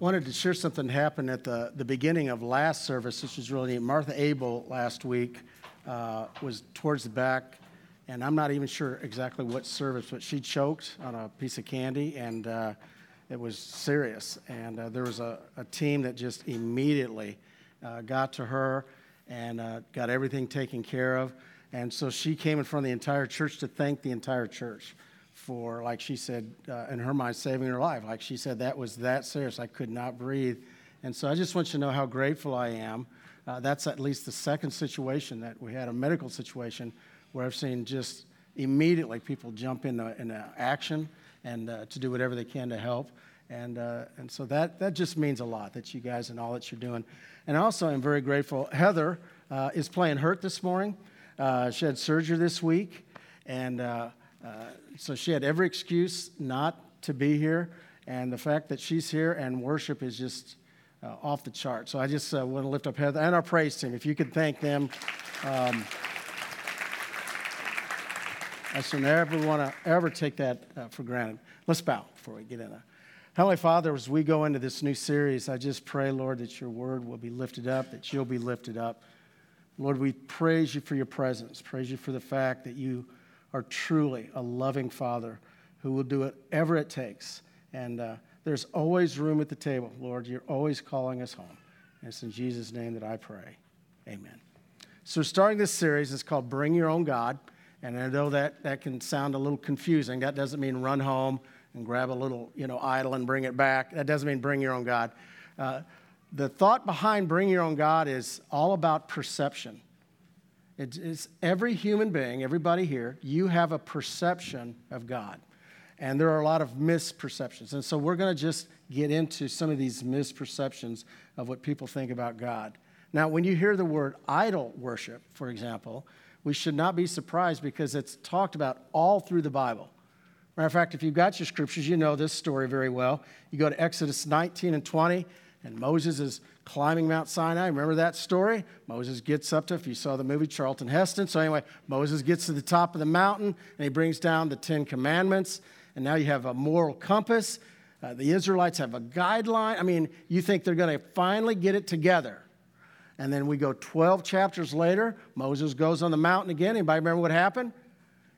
wanted to share something that happened at the, the beginning of last service, which was really neat. Martha Abel last week uh, was towards the back, and I'm not even sure exactly what service, but she choked on a piece of candy, and uh, it was serious. And uh, there was a, a, team that just immediately uh, got to her and uh, got everything taken care of. And so she came in front of the entire church to thank the entire church for, like she said, uh, in her mind, saving her life. Like she said, that was that serious. I could not breathe. And so I just want you to know how grateful I am. Uh, that's at least the second situation that we had a medical situation where I've seen just immediately people jump into, into action and uh, to do whatever they can to help. And, uh, and so that, that just means a lot that you guys and all that you're doing. And also, I'm very grateful. Heather uh, is playing hurt this morning. Uh, she had surgery this week. And uh, so she had every excuse not to be here, and the fact that she's here and worship is just uh, off the chart. So I just uh, want to lift up Heather and our praise team. If you could thank them. Um, I should never want to ever take that uh, for granted. Let's bow before we get in there. Heavenly Father, as we go into this new series, I just pray, Lord, that your word will be lifted up, that you'll be lifted up. Lord, we praise you for your presence. Praise you for the fact that you are truly a loving Father who will do whatever it takes. And uh, there's always room at the table, Lord. You're always calling us home. And it's in Jesus' name that I pray. Amen. So, starting this series it's called Bring Your Own God. And I know that, that can sound a little confusing. That doesn't mean run home and grab a little you know, idol and bring it back. That doesn't mean bring your own God. Uh, the thought behind bring your own God is all about perception. It's every human being, everybody here, you have a perception of God. And there are a lot of misperceptions. And so we're going to just get into some of these misperceptions of what people think about God. Now, when you hear the word idol worship, for example, we should not be surprised because it's talked about all through the Bible. Matter of fact, if you've got your scriptures, you know this story very well. You go to Exodus 19 and 20, and Moses is climbing Mount Sinai. Remember that story? Moses gets up to, if you saw the movie, Charlton Heston. So, anyway, Moses gets to the top of the mountain and he brings down the Ten Commandments. And now you have a moral compass. Uh, the Israelites have a guideline. I mean, you think they're going to finally get it together. And then we go 12 chapters later. Moses goes on the mountain again. Anybody remember what happened?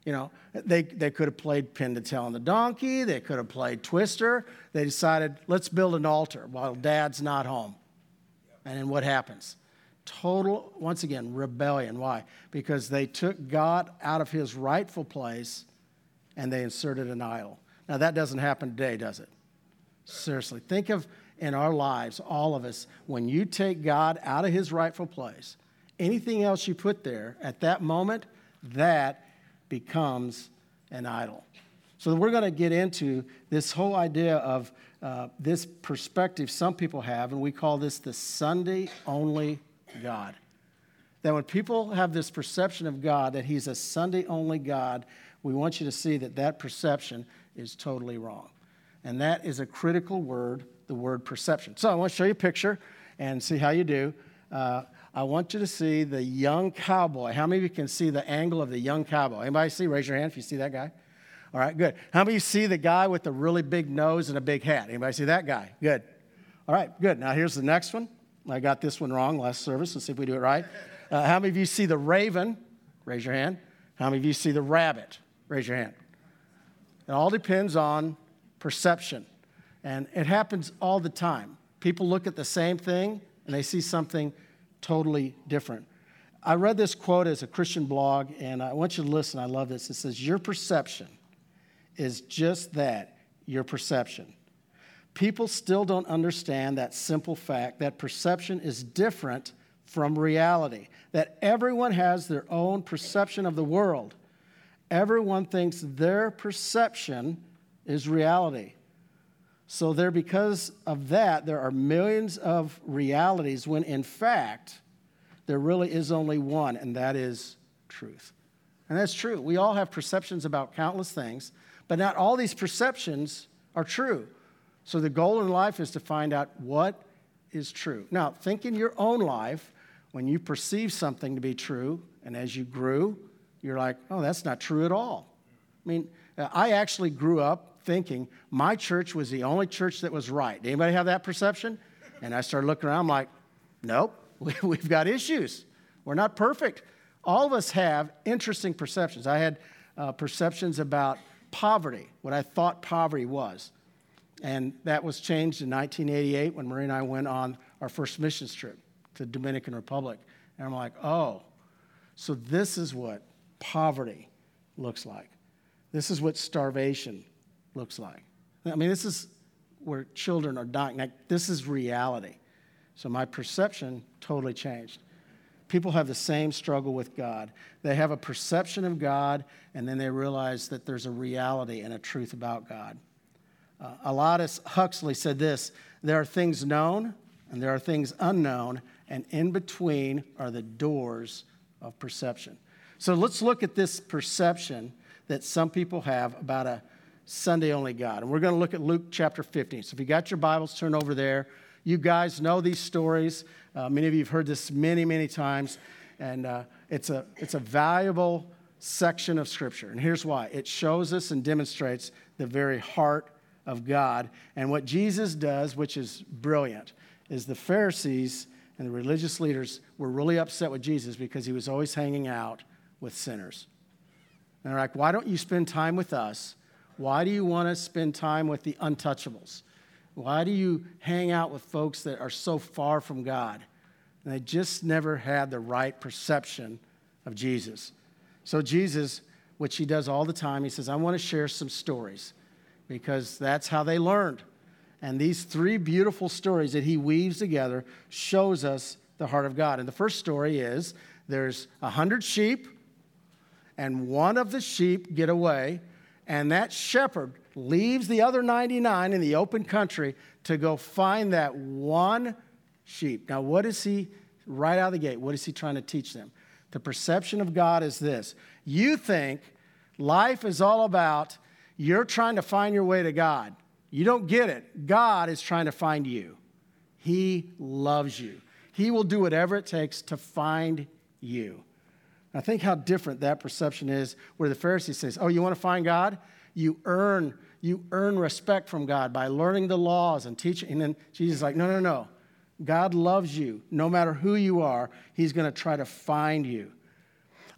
You know, they, they could have played pin to tail on the donkey. They could have played twister. They decided, let's build an altar while dad's not home. And then what happens? Total, once again, rebellion. Why? Because they took God out of his rightful place and they inserted an idol. Now, that doesn't happen today, does it? Seriously. Think of in our lives, all of us, when you take God out of his rightful place, anything else you put there at that moment, that becomes an idol. So we're going to get into this whole idea of uh, this perspective some people have, and we call this the Sunday only God. That when people have this perception of God, that He's a Sunday only God, we want you to see that that perception is totally wrong. And that is a critical word, the word perception. So I want to show you a picture and see how you do. Uh, I want you to see the young cowboy. How many of you can see the angle of the young cowboy? Anybody see? Raise your hand if you see that guy. All right, good. How many of you see the guy with the really big nose and a big hat? Anybody see that guy? Good. All right, good. Now here's the next one. I got this one wrong last service. Let's see if we do it right. Uh, how many of you see the raven? Raise your hand. How many of you see the rabbit? Raise your hand. It all depends on perception. And it happens all the time. People look at the same thing and they see something totally different. I read this quote as a Christian blog, and I want you to listen. I love this. It says, Your perception is just that your perception. People still don't understand that simple fact that perception is different from reality, that everyone has their own perception of the world. Everyone thinks their perception is reality. So, there, because of that, there are millions of realities when in fact, there really is only one, and that is truth. And that's true. We all have perceptions about countless things, but not all these perceptions are true. So the goal in life is to find out what is true. Now, think in your own life when you perceive something to be true, and as you grew, you're like, oh, that's not true at all. I mean, I actually grew up thinking my church was the only church that was right. Anybody have that perception? And I started looking around, I'm like, nope, we've got issues. We're not perfect. All of us have interesting perceptions. I had uh, perceptions about poverty, what I thought poverty was. And that was changed in 1988 when Marie and I went on our first missions trip to the Dominican Republic. And I'm like, oh, so this is what poverty looks like. This is what starvation looks like. I mean, this is where children are dying. Like, this is reality. So my perception totally changed. People have the same struggle with God. They have a perception of God, and then they realize that there's a reality and a truth about God. Uh, Aldous Huxley said this there are things known and there are things unknown, and in between are the doors of perception. So let's look at this perception that some people have about a Sunday only God. And we're going to look at Luke chapter 15. So if you got your Bibles, turn over there. You guys know these stories. Uh, many of you have heard this many, many times. And uh, it's, a, it's a valuable section of Scripture. And here's why it shows us and demonstrates the very heart of God. And what Jesus does, which is brilliant, is the Pharisees and the religious leaders were really upset with Jesus because he was always hanging out with sinners. And they're like, why don't you spend time with us? Why do you want to spend time with the untouchables? Why do you hang out with folks that are so far from God? And they just never had the right perception of Jesus. So, Jesus, which he does all the time, he says, I want to share some stories because that's how they learned. And these three beautiful stories that he weaves together shows us the heart of God. And the first story is there's a hundred sheep and one of the sheep get away, and that shepherd leaves the other 99 in the open country to go find that one sheep. Now, what is he, right out of the gate, what is he trying to teach them? The perception of God is this you think life is all about you're trying to find your way to God. You don't get it. God is trying to find you. He loves you. He will do whatever it takes to find you. Now, think how different that perception is where the Pharisee says, Oh, you want to find God? You earn, you earn respect from God by learning the laws and teaching. And then Jesus is like, No, no, no. God loves you. No matter who you are, He's going to try to find you.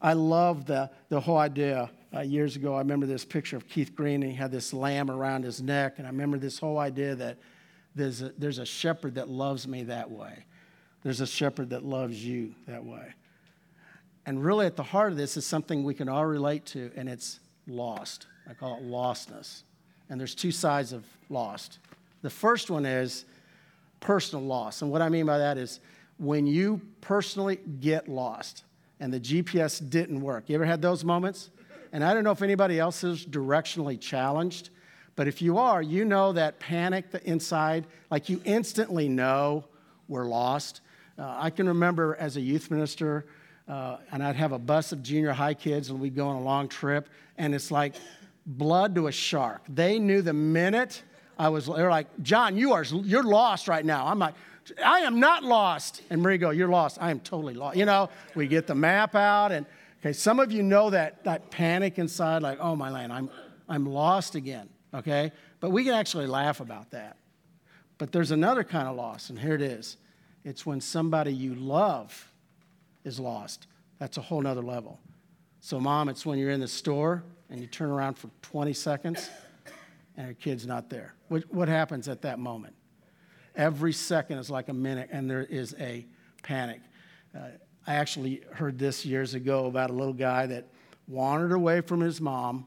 I love the, the whole idea. Uh, years ago, I remember this picture of Keith Green, and he had this lamb around his neck. And I remember this whole idea that there's a, there's a shepherd that loves me that way. There's a shepherd that loves you that way. And really, at the heart of this is something we can all relate to, and it's lost. I call it lostness. And there's two sides of lost. The first one is personal loss. And what I mean by that is when you personally get lost and the GPS didn't work. You ever had those moments? And I don't know if anybody else is directionally challenged, but if you are, you know that panic the inside, like you instantly know we're lost. Uh, I can remember as a youth minister, uh, and I'd have a bus of junior high kids, and we'd go on a long trip, and it's like blood to a shark. They knew the minute I was, they're like, John, you are, you're lost right now. I'm like, I am not lost. And Marie go, you're lost. I am totally lost. You know, we get the map out, and okay, some of you know that, that panic inside, like, oh my land, I'm, I'm lost again, okay? But we can actually laugh about that. But there's another kind of loss, and here it is. It's when somebody you love is lost. That's a whole nother level. So, mom, it's when you're in the store and you turn around for 20 seconds and your kid's not there. What, what happens at that moment? Every second is like a minute, and there is a panic. Uh, I actually heard this years ago about a little guy that wandered away from his mom,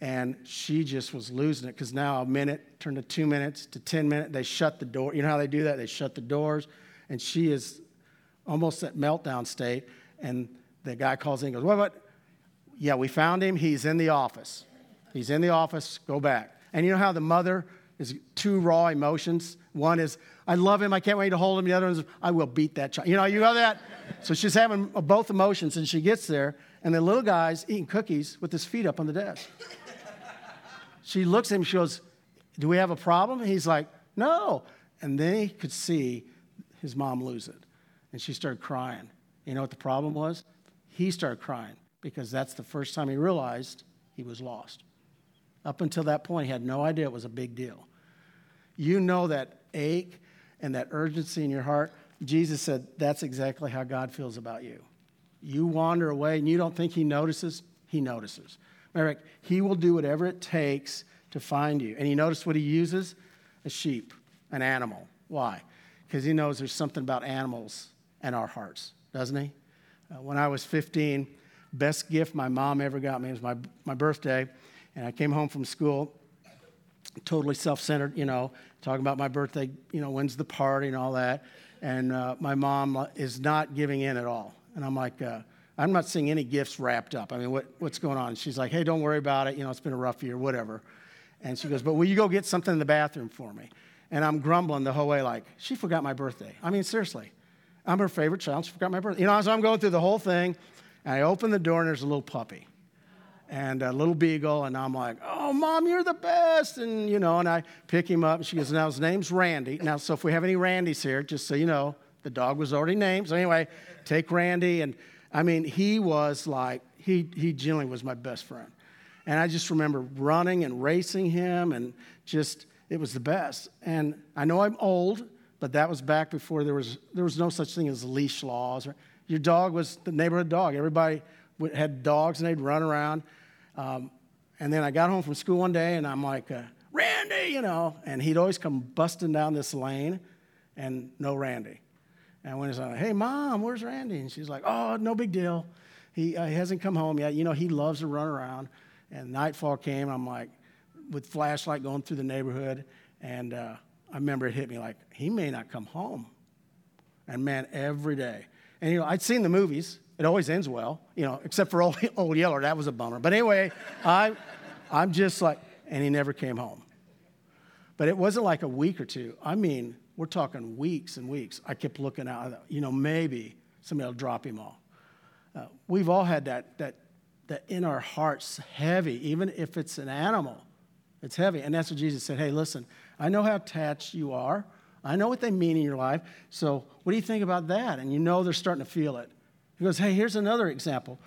and she just was losing it because now a minute turned to two minutes to 10 minutes. They shut the door. You know how they do that? They shut the doors, and she is almost at meltdown state. And the guy calls in and goes, What, what? Yeah, we found him. He's in the office. He's in the office. Go back. And you know how the mother is two raw emotions? One is, I love him. I can't wait to hold him. The other one is, I will beat that child. You know, you know that? so she's having both emotions, and she gets there, and the little guy's eating cookies with his feet up on the desk. she looks at him. She goes, Do we have a problem? he's like, No. And then he could see his mom lose it and she started crying. You know what the problem was? He started crying because that's the first time he realized he was lost. Up until that point, he had no idea it was a big deal. You know that ache and that urgency in your heart. Jesus said, That's exactly how God feels about you. You wander away and you don't think he notices, he notices. Merrick, he will do whatever it takes to find you. And he noticed what he uses? A sheep, an animal. Why? Because he knows there's something about animals and our hearts, doesn't he? Uh, when I was 15, best gift my mom ever got me was my, my birthday. And I came home from school, totally self centered, you know, talking about my birthday, you know, when's the party and all that. And uh, my mom is not giving in at all. And I'm like, uh, I'm not seeing any gifts wrapped up. I mean, what, what's going on? She's like, hey, don't worry about it. You know, it's been a rough year, whatever. And she goes, but will you go get something in the bathroom for me? And I'm grumbling the whole way, like, she forgot my birthday. I mean, seriously. I'm her favorite child. She forgot my birthday. You know, so I'm going through the whole thing. And I open the door, and there's a little puppy and a little beagle. And I'm like, oh, mom, you're the best. And, you know, and I pick him up. And she goes, now his name's Randy. Now, so if we have any Randys here, just so you know, the dog was already named. So anyway, take Randy. And I mean, he was like, he, he genuinely was my best friend. And I just remember running and racing him and just, it was the best. And I know I'm old, but that was back before there was, there was no such thing as leash laws. Your dog was the neighborhood dog. Everybody had dogs and they'd run around. Um, and then I got home from school one day and I'm like, uh, Randy, you know, and he'd always come busting down this lane and no Randy. And when and said, hey, mom, where's Randy? And she's like, oh, no big deal. He, uh, he hasn't come home yet. You know, he loves to run around. And nightfall came. I'm like, with flashlight going through the neighborhood. And uh, I remember it hit me like, he may not come home. And man, every day. And, you know, I'd seen the movies. It always ends well, you know, except for Old, old Yeller. That was a bummer. But anyway, I, I'm just like, and he never came home. But it wasn't like a week or two. I mean, we're talking weeks and weeks. I kept looking out, you know, maybe somebody will drop him off. Uh, we've all had that, that, that in our hearts heavy, even if it's an animal, it's heavy. And that's what Jesus said hey, listen, I know how attached you are. I know what they mean in your life. So what do you think about that? And you know they're starting to feel it. He goes, hey, here's another example.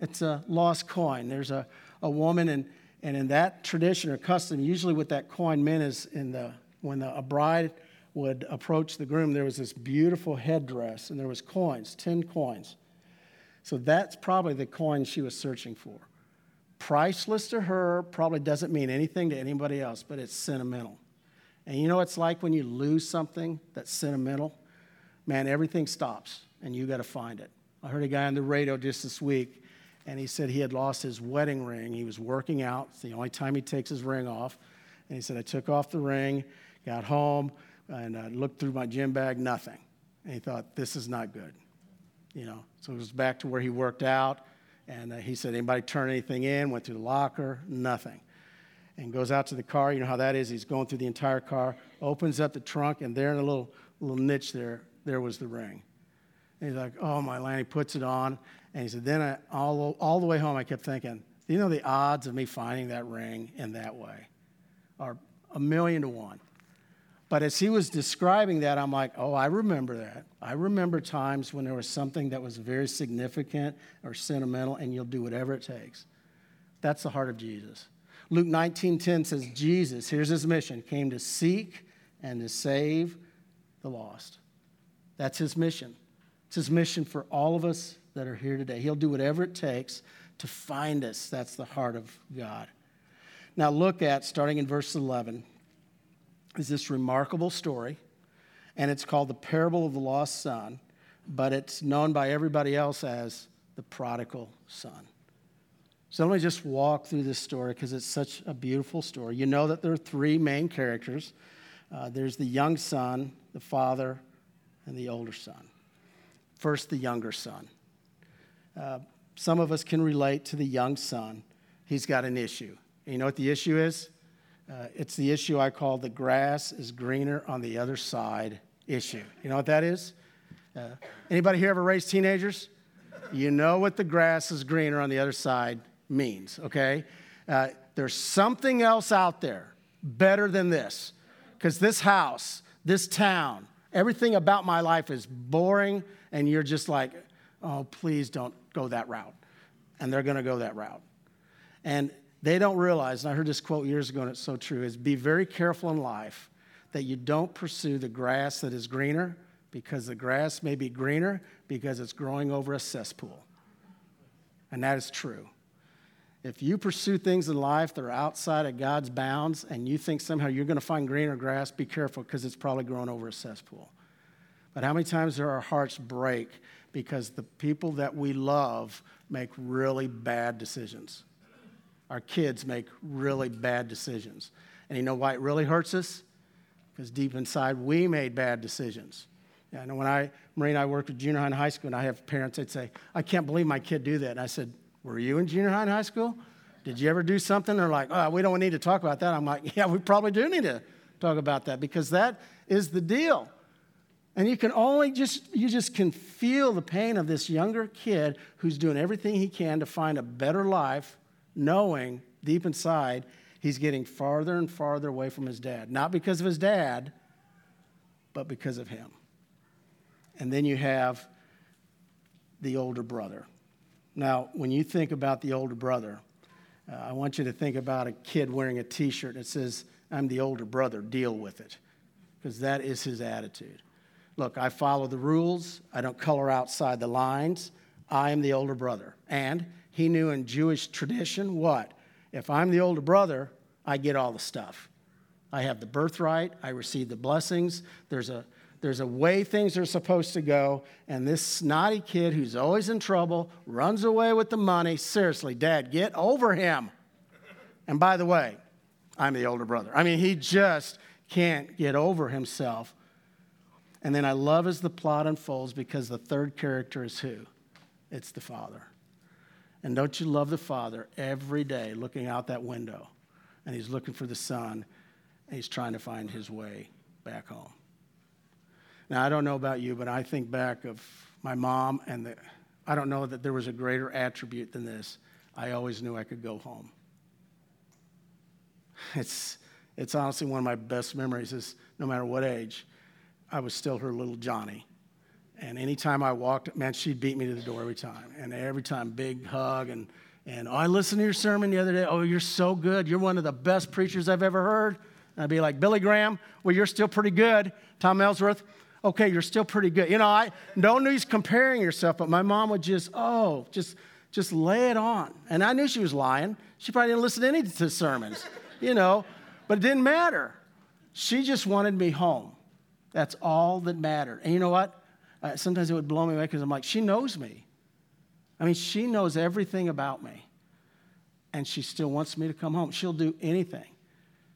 It's a lost coin. There's a, a woman, and, and in that tradition or custom, usually what that coin meant is in the, when the, a bride would approach the groom, there was this beautiful headdress, and there was coins, 10 coins. So that's probably the coin she was searching for. Priceless to her, probably doesn't mean anything to anybody else, but it's sentimental. And you know what it's like when you lose something that's sentimental? Man, everything stops, and you got to find it. I heard a guy on the radio just this week, and he said he had lost his wedding ring. He was working out. It's the only time he takes his ring off. And he said, I took off the ring, got home, and I looked through my gym bag, nothing. And he thought, this is not good. You know, so it was back to where he worked out. And uh, he said, anybody turn anything in? Went through the locker, nothing. And goes out to the car. You know how that is. He's going through the entire car, opens up the trunk, and there in a little, little niche there, there was the ring. And he's like, oh my land. He puts it on. And he said, then I, all, all the way home, I kept thinking, you know, the odds of me finding that ring in that way are a million to one. But as he was describing that, I'm like, oh, I remember that. I remember times when there was something that was very significant or sentimental, and you'll do whatever it takes. That's the heart of Jesus. Luke 19:10 says, Jesus, here's his mission, came to seek and to save the lost. That's his mission. It's his mission for all of us that are here today. He'll do whatever it takes to find us. That's the heart of God. Now, look at, starting in verse 11, is this remarkable story, and it's called the parable of the lost son, but it's known by everybody else as the prodigal son. So let me just walk through this story because it's such a beautiful story. You know that there are three main characters uh, there's the young son, the father, and the older son. First, the younger son. Uh, some of us can relate to the young son. He's got an issue. And you know what the issue is? Uh, it's the issue I call the grass is greener on the other side issue. You know what that is? Uh, anybody here ever raised teenagers? You know what the grass is greener on the other side means, okay? Uh, there's something else out there better than this. Because this house, this town, everything about my life is boring and you're just like, oh, please don't go that route. And they're going to go that route. And They don't realize, and I heard this quote years ago, and it's so true, is be very careful in life that you don't pursue the grass that is greener because the grass may be greener because it's growing over a cesspool. And that is true. If you pursue things in life that are outside of God's bounds and you think somehow you're going to find greener grass, be careful because it's probably growing over a cesspool. But how many times do our hearts break because the people that we love make really bad decisions? Our kids make really bad decisions. And you know why it really hurts us? Because deep inside, we made bad decisions. Know when I, Marie and I worked with junior high and high school, and I have parents they'd say, I can't believe my kid do that. And I said, Were you in junior high and high school? Did you ever do something? They're like, Oh, we don't need to talk about that. I'm like, Yeah, we probably do need to talk about that because that is the deal. And you can only just, you just can feel the pain of this younger kid who's doing everything he can to find a better life, knowing deep inside he's getting farther and farther away from his dad. Not because of his dad, but because of him. And then you have the older brother. Now, when you think about the older brother, uh, I want you to think about a kid wearing a t shirt that says, I'm the older brother, deal with it. Because that is his attitude. Look, I follow the rules, I don't color outside the lines. I am the older brother. And he knew in Jewish tradition what? If I'm the older brother, I get all the stuff. I have the birthright, I receive the blessings. There's a there's a way things are supposed to go, and this snotty kid who's always in trouble runs away with the money. Seriously, Dad, get over him. And by the way, I'm the older brother. I mean, he just can't get over himself. And then I love as the plot unfolds because the third character is who? It's the father. And don't you love the father every day looking out that window? And he's looking for the son, and he's trying to find his way back home. Now, I don't know about you, but I think back of my mom, and the, I don't know that there was a greater attribute than this. I always knew I could go home. It's, it's honestly one of my best memories is no matter what age, I was still her little Johnny. And anytime I walked, man, she'd beat me to the door every time. And every time, big hug. And, and oh, I listened to your sermon the other day. Oh, you're so good. You're one of the best preachers I've ever heard. And I'd be like, Billy Graham, well, you're still pretty good. Tom Ellsworth, okay, you're still pretty good. You know, I know he's comparing yourself, but my mom would just, oh, just, just lay it on. And I knew she was lying. She probably didn't listen to any the sermons, you know, but it didn't matter. She just wanted me home. That's all that mattered. And you know what? Uh, sometimes it would blow me away because I'm like, she knows me. I mean, she knows everything about me. And she still wants me to come home. She'll do anything.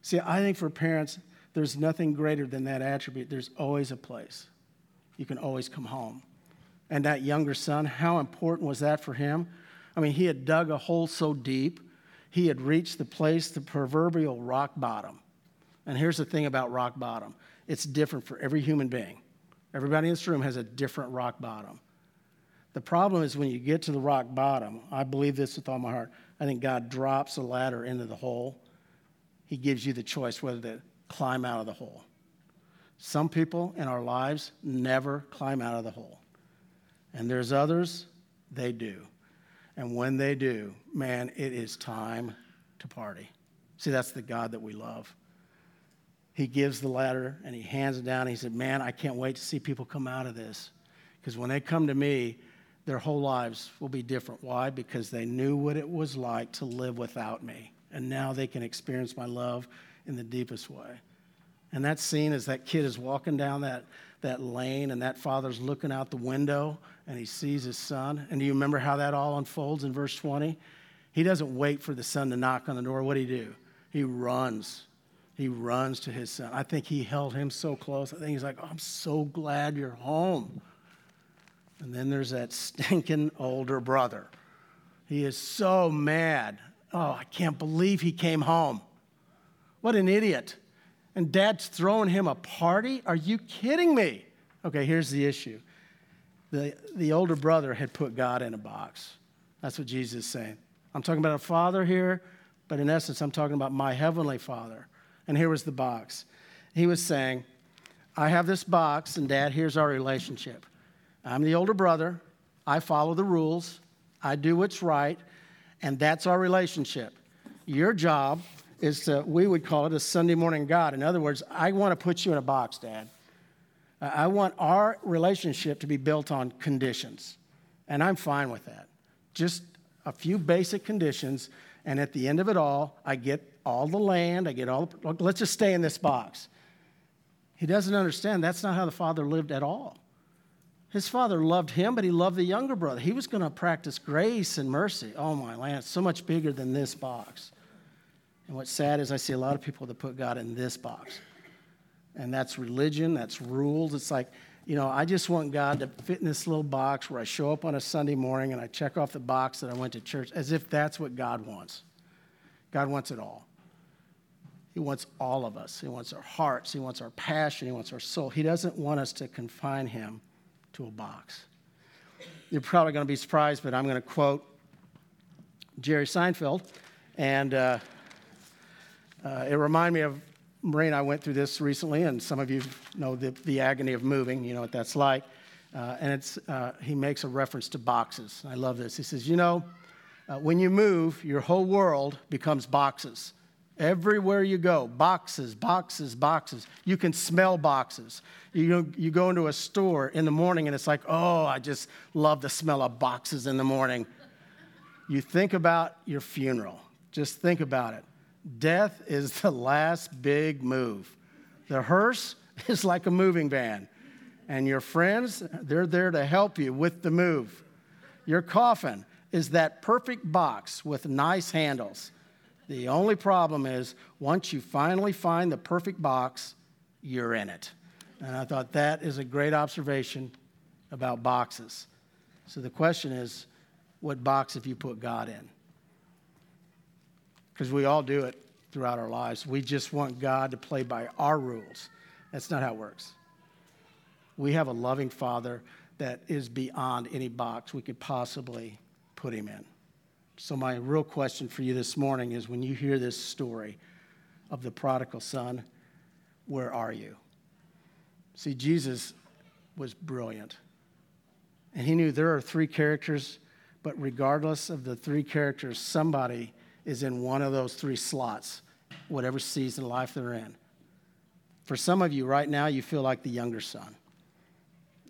See, I think for parents, there's nothing greater than that attribute. There's always a place. You can always come home. And that younger son, how important was that for him? I mean, he had dug a hole so deep, he had reached the place, the proverbial rock bottom. And here's the thing about rock bottom it's different for every human being. Everybody in this room has a different rock bottom. The problem is when you get to the rock bottom, I believe this with all my heart. I think God drops a ladder into the hole. He gives you the choice whether to climb out of the hole. Some people in our lives never climb out of the hole. And there's others, they do. And when they do, man, it is time to party. See, that's the God that we love. He gives the ladder and he hands it down. he said, Man, I can't wait to see people come out of this. Because when they come to me, their whole lives will be different. Why? Because they knew what it was like to live without me. And now they can experience my love in the deepest way. And that scene as that kid is walking down that, that lane and that father's looking out the window and he sees his son. And do you remember how that all unfolds in verse 20? He doesn't wait for the son to knock on the door. What do he do? He runs. He runs to his son. I think he held him so close. I think he's like, oh, I'm so glad you're home. And then there's that stinking older brother. He is so mad. Oh, I can't believe he came home. What an idiot. And dad's throwing him a party? Are you kidding me? Okay, here's the issue. The, the older brother had put God in a box. That's what Jesus is saying. I'm talking about a father here, but in essence, I'm talking about my heavenly father. And here was the box. He was saying, I have this box, and dad, here's our relationship. I'm the older brother. I follow the rules. I do what's right. And that's our relationship. Your job is to, we would call it a Sunday morning God. In other words, I want to put you in a box, Dad. I want our relationship to be built on conditions. And I'm fine with that. Just a few basic conditions. And at the end of it all, I get all the land, I get all, the, let's just stay in this box. He doesn't understand that's not how the father lived at all. His father loved him, but he loved the younger brother. He was going to practice grace and mercy. Oh, my land, so much bigger than this box. And what's sad is I see a lot of people that put God in this box. And that's religion, that's rules. It's like, you know, I just want God to fit in this little box where I show up on a Sunday morning and I check off the box that I went to church as if that's what God wants. God wants it all. He wants all of us. He wants our hearts. He wants our passion. He wants our soul. He doesn't want us to confine him to a box. You're probably going to be surprised, but I'm going to quote Jerry Seinfeld. And uh, uh, it reminded me of Marie and I went through this recently, and some of you know the, the agony of moving. You know what that's like. Uh, and it's, uh, he makes a reference to boxes. I love this. He says, You know, uh, when you move, your whole world becomes boxes. Everywhere you go, boxes, boxes, boxes. You can smell boxes. You, you go into a store in the morning and it's like, oh, I just love the smell of boxes in the morning. You think about your funeral. Just think about it. Death is the last big move. The hearse is like a moving van, and your friends, they're there to help you with the move. Your coffin is that perfect box with nice handles the only problem is once you finally find the perfect box, you're in it. And I thought that is a great observation about boxes. So the question is, what box have you put God in? Because we all do it throughout our lives. We just want God to play by our rules. That's not how it works. We have a loving Father that is beyond any box we could possibly put him in. So, my real question for you this morning is when you hear this story of the prodigal son, where are you? See, Jesus was brilliant. And he knew there are three characters, but regardless of the three characters, somebody is in one of those three slots, whatever season of life they're in. For some of you right now, you feel like the younger son.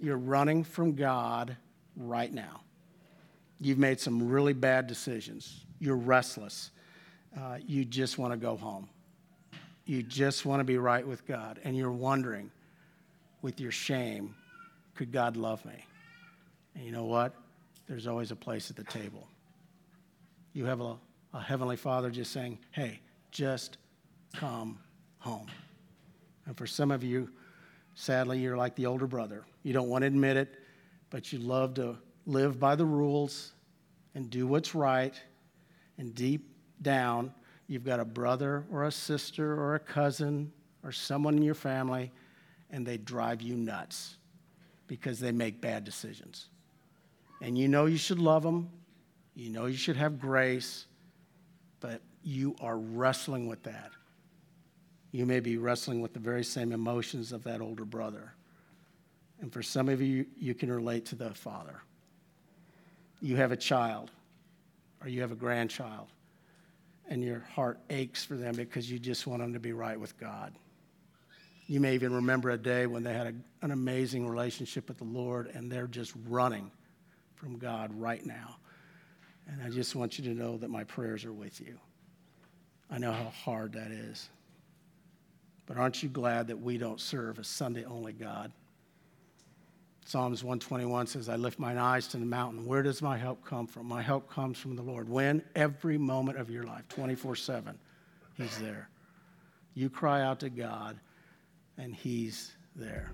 You're running from God right now. You've made some really bad decisions. You're restless. Uh, you just want to go home. You just want to be right with God. And you're wondering, with your shame, could God love me? And you know what? There's always a place at the table. You have a, a Heavenly Father just saying, hey, just come home. And for some of you, sadly, you're like the older brother. You don't want to admit it, but you love to live by the rules and do what's right, and deep down, you've got a brother or a sister or a cousin or someone in your family, and they drive you nuts because they make bad decisions. And you know you should love them, you know you should have grace, but you are wrestling with that. You may be wrestling with the very same emotions of that older brother. And for some of you, you can relate to the father you have a child or you have a grandchild and your heart aches for them because you just want them to be right with God. You may even remember a day when they had a, an amazing relationship with the Lord and they're just running from God right now. And I just want you to know that my prayers are with you. I know how hard that is. But aren't you glad that we don't serve a Sunday only God? Psalms 121 says, I lift mine eyes to the mountain. Where does my help come from? My help comes from the Lord. When? Every moment of your life, 24 7. He's there. You cry out to God, and He's there.